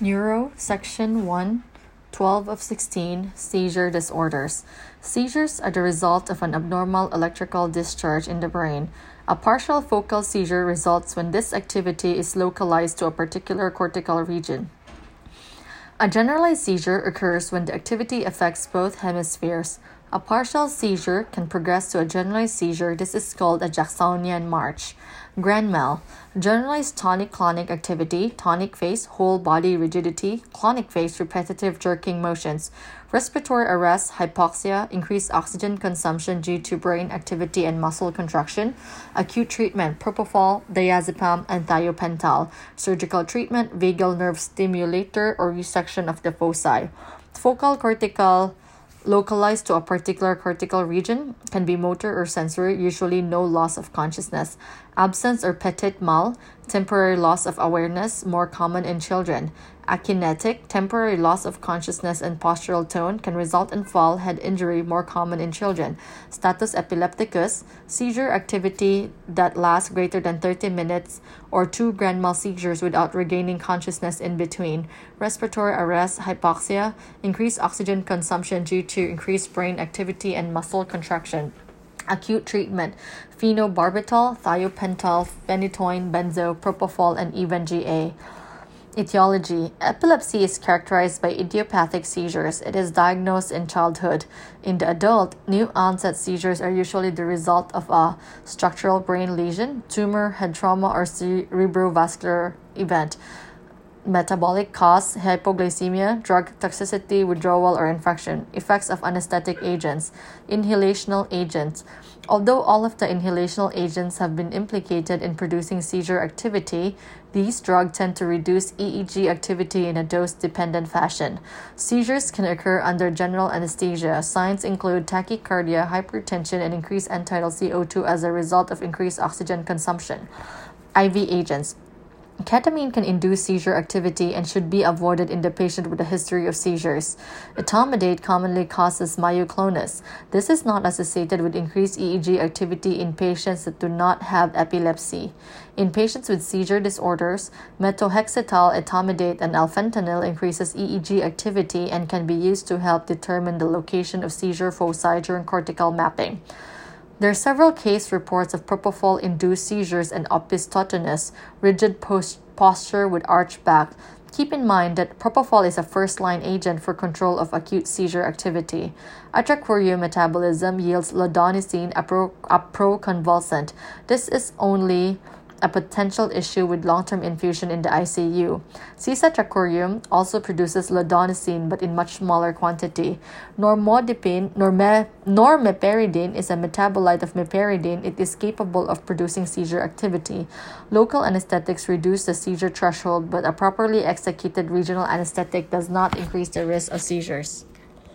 Neuro, Section 1, 12 of 16, Seizure Disorders. Seizures are the result of an abnormal electrical discharge in the brain. A partial focal seizure results when this activity is localized to a particular cortical region. A generalized seizure occurs when the activity affects both hemispheres. A partial seizure can progress to a generalized seizure. This is called a Jacksonian march. Grand mal. Generalized tonic clonic activity, tonic phase, whole body rigidity, clonic phase, repetitive jerking motions, respiratory arrest, hypoxia, increased oxygen consumption due to brain activity and muscle contraction, acute treatment, propofol, diazepam, and thiopental, surgical treatment, vagal nerve stimulator or resection of the foci, focal cortical localized to a particular cortical region, can be motor or sensory, usually no loss of consciousness. Absence or petit mal, temporary loss of awareness, more common in children. Akinetic, temporary loss of consciousness and postural tone can result in fall, head injury, more common in children. Status epilepticus, seizure activity that lasts greater than 30 minutes or two grand mal seizures without regaining consciousness in between. Respiratory arrest, hypoxia, increased oxygen consumption due to increased brain activity and muscle contraction. Acute treatment phenobarbital, thiopental, phenytoin, benzo, propofol, and even GA. Etiology Epilepsy is characterized by idiopathic seizures. It is diagnosed in childhood. In the adult, new onset seizures are usually the result of a structural brain lesion, tumor, head trauma, or cerebrovascular event metabolic cause, hypoglycemia, drug toxicity, withdrawal, or infection, effects of anesthetic agents, inhalational agents. Although all of the inhalational agents have been implicated in producing seizure activity, these drugs tend to reduce EEG activity in a dose dependent fashion. Seizures can occur under general anesthesia. Signs include tachycardia, hypertension, and increased end tidal CO2 as a result of increased oxygen consumption. IV agents. Ketamine can induce seizure activity and should be avoided in the patient with a history of seizures. Etomidate commonly causes myoclonus. This is not associated with increased EEG activity in patients that do not have epilepsy. In patients with seizure disorders, methohexital, etomidate, and alfentanil increases EEG activity and can be used to help determine the location of seizure foci during cortical mapping. There are several case reports of propofol induced seizures and opisthotonus, rigid post- posture with arched back. Keep in mind that propofol is a first line agent for control of acute seizure activity. Atracurium metabolism yields laudanosine, a, pro- a proconvulsant. This is only a potential issue with long-term infusion in the ICU. Cisatracurium also produces laudanosine but in much smaller quantity. Normodipine, norme, normeperidine is a metabolite of meperidine. It is capable of producing seizure activity. Local anesthetics reduce the seizure threshold, but a properly executed regional anesthetic does not increase the risk of seizures.